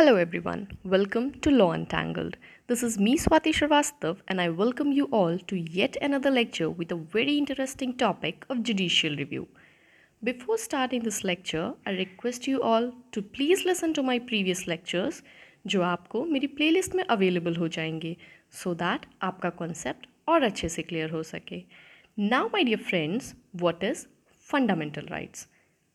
Hello everyone, welcome to Law Untangled. This is me Swati Srivastav and I welcome you all to yet another lecture with a very interesting topic of judicial review. Before starting this lecture, I request you all to please listen to my previous lectures जो आपको मेरी playlist में available हो जाएँगे so so that आपका concept और अच्छे से क्लियर हो सके now my dear friends what is fundamental rights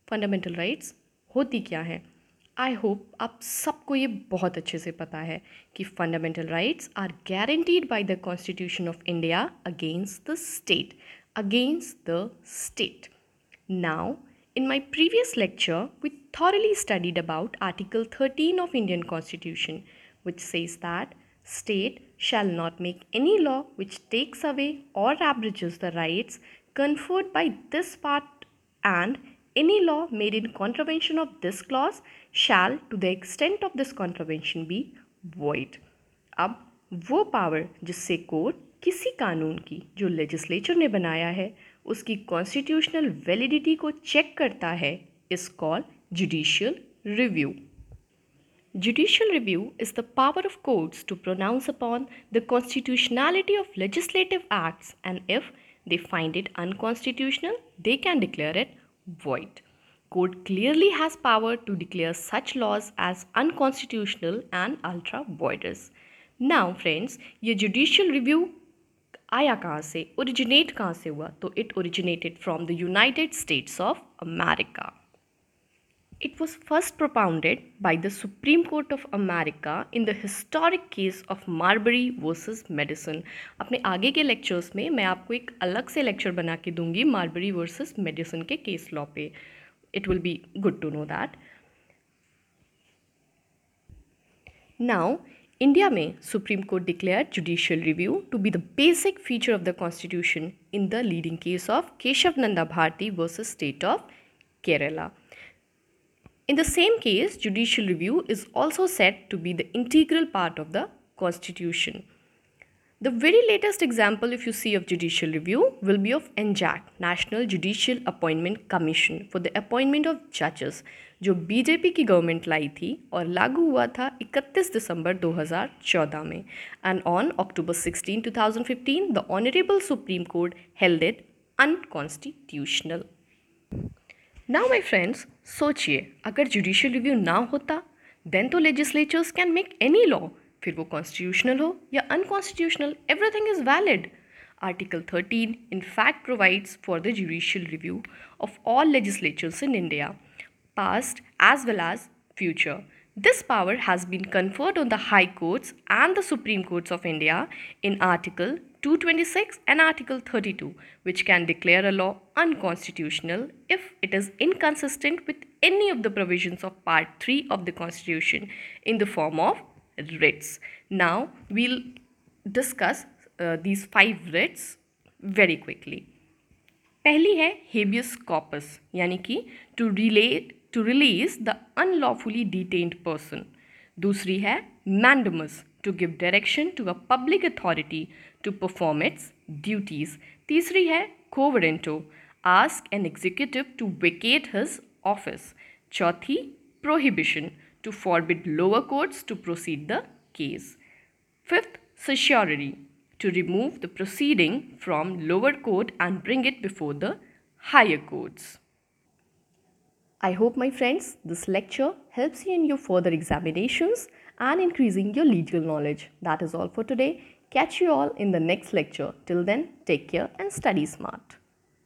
fundamental rights होती क्या है आई होप आप सबको ये बहुत अच्छे से पता है कि fundamental rights are guaranteed by the constitution of India against the state against the state now in my previous lecture we thoroughly studied about article thirteen of Indian constitution which says that state shall not make any law which takes away or abridges the rights conferred by this part and any law made in contravention of this clause shall to the extent of this contravention be void अब वो power जिससे court किसी कानून की जो legislature ने बनाया है उसकी कॉन्स्टिट्यूशनल वैलिडिटी को चेक करता है is called judicial review Judicial review is the power of courts to pronounce upon the constitutionality of legislative acts and if they find it unconstitutional, they can declare it void. Court clearly has power to declare such laws as unconstitutional and ultra voidous. Now friends, ये judicial review आया कहाँ से originate कहाँ से हुआ तो it originated from the United States of America It was first propounded by the Supreme Court of America in the historic case of Marbury versus Madison. अपने आगे के लेक्चर्स में मैं आपको एक अलग से लेक्चर बना के दूँगी मार्बरी वर्सेस मेडिसन के केस लॉ पे. It will be good to know that now India में Supreme Court declare judicial review to be the basic feature of the constitution in the leading case of Kesavananda Bharati versus state of Kerala In the same case, judicial review is also said to be the integral part of the constitution. The very latest example if you see of judicial review will be of NJAC, National Judicial Appointment Commission for the appointment of judges जो BJP की government लाई थी और लागू हुआ था 31 दिसंबर 2014 में and on October 16 2015 the honourable Supreme Court held it unconstitutional Now my friends सोचिए, अगर जुडिशियल रिव्यू ना होता देन तो legislatures can make any law फिर वो कॉन्स्टिट्यूशनल हो या unconstitutional everything is valid article thirteen in fact provides for the judicial review of all legislatures in India past as well as future this power has been conferred on the high courts and the Supreme Courts of India in article 226 and Article 32, which can declare a law unconstitutional if it is inconsistent with any of the provisions of Part 3 of the Constitution in the form of writs. Now, we'll discuss uh, these five writs very quickly. पहली है habeas corpus यानी कि to relate to release the unlawfully detained person दूसरी है mandamus To give direction to a public authority to perform its duties तीसरी है quo warranto ask an executive to vacate his office चौथी prohibition to forbid lower courts to proceed the case fifth certiorari to remove the proceeding from lower court and bring it before the higher courts. I hope my friends this lecture helps you in your further examinations and increasing your legal knowledge. That is all for today. Catch you all in the next lecture. Till then, take care and study smart.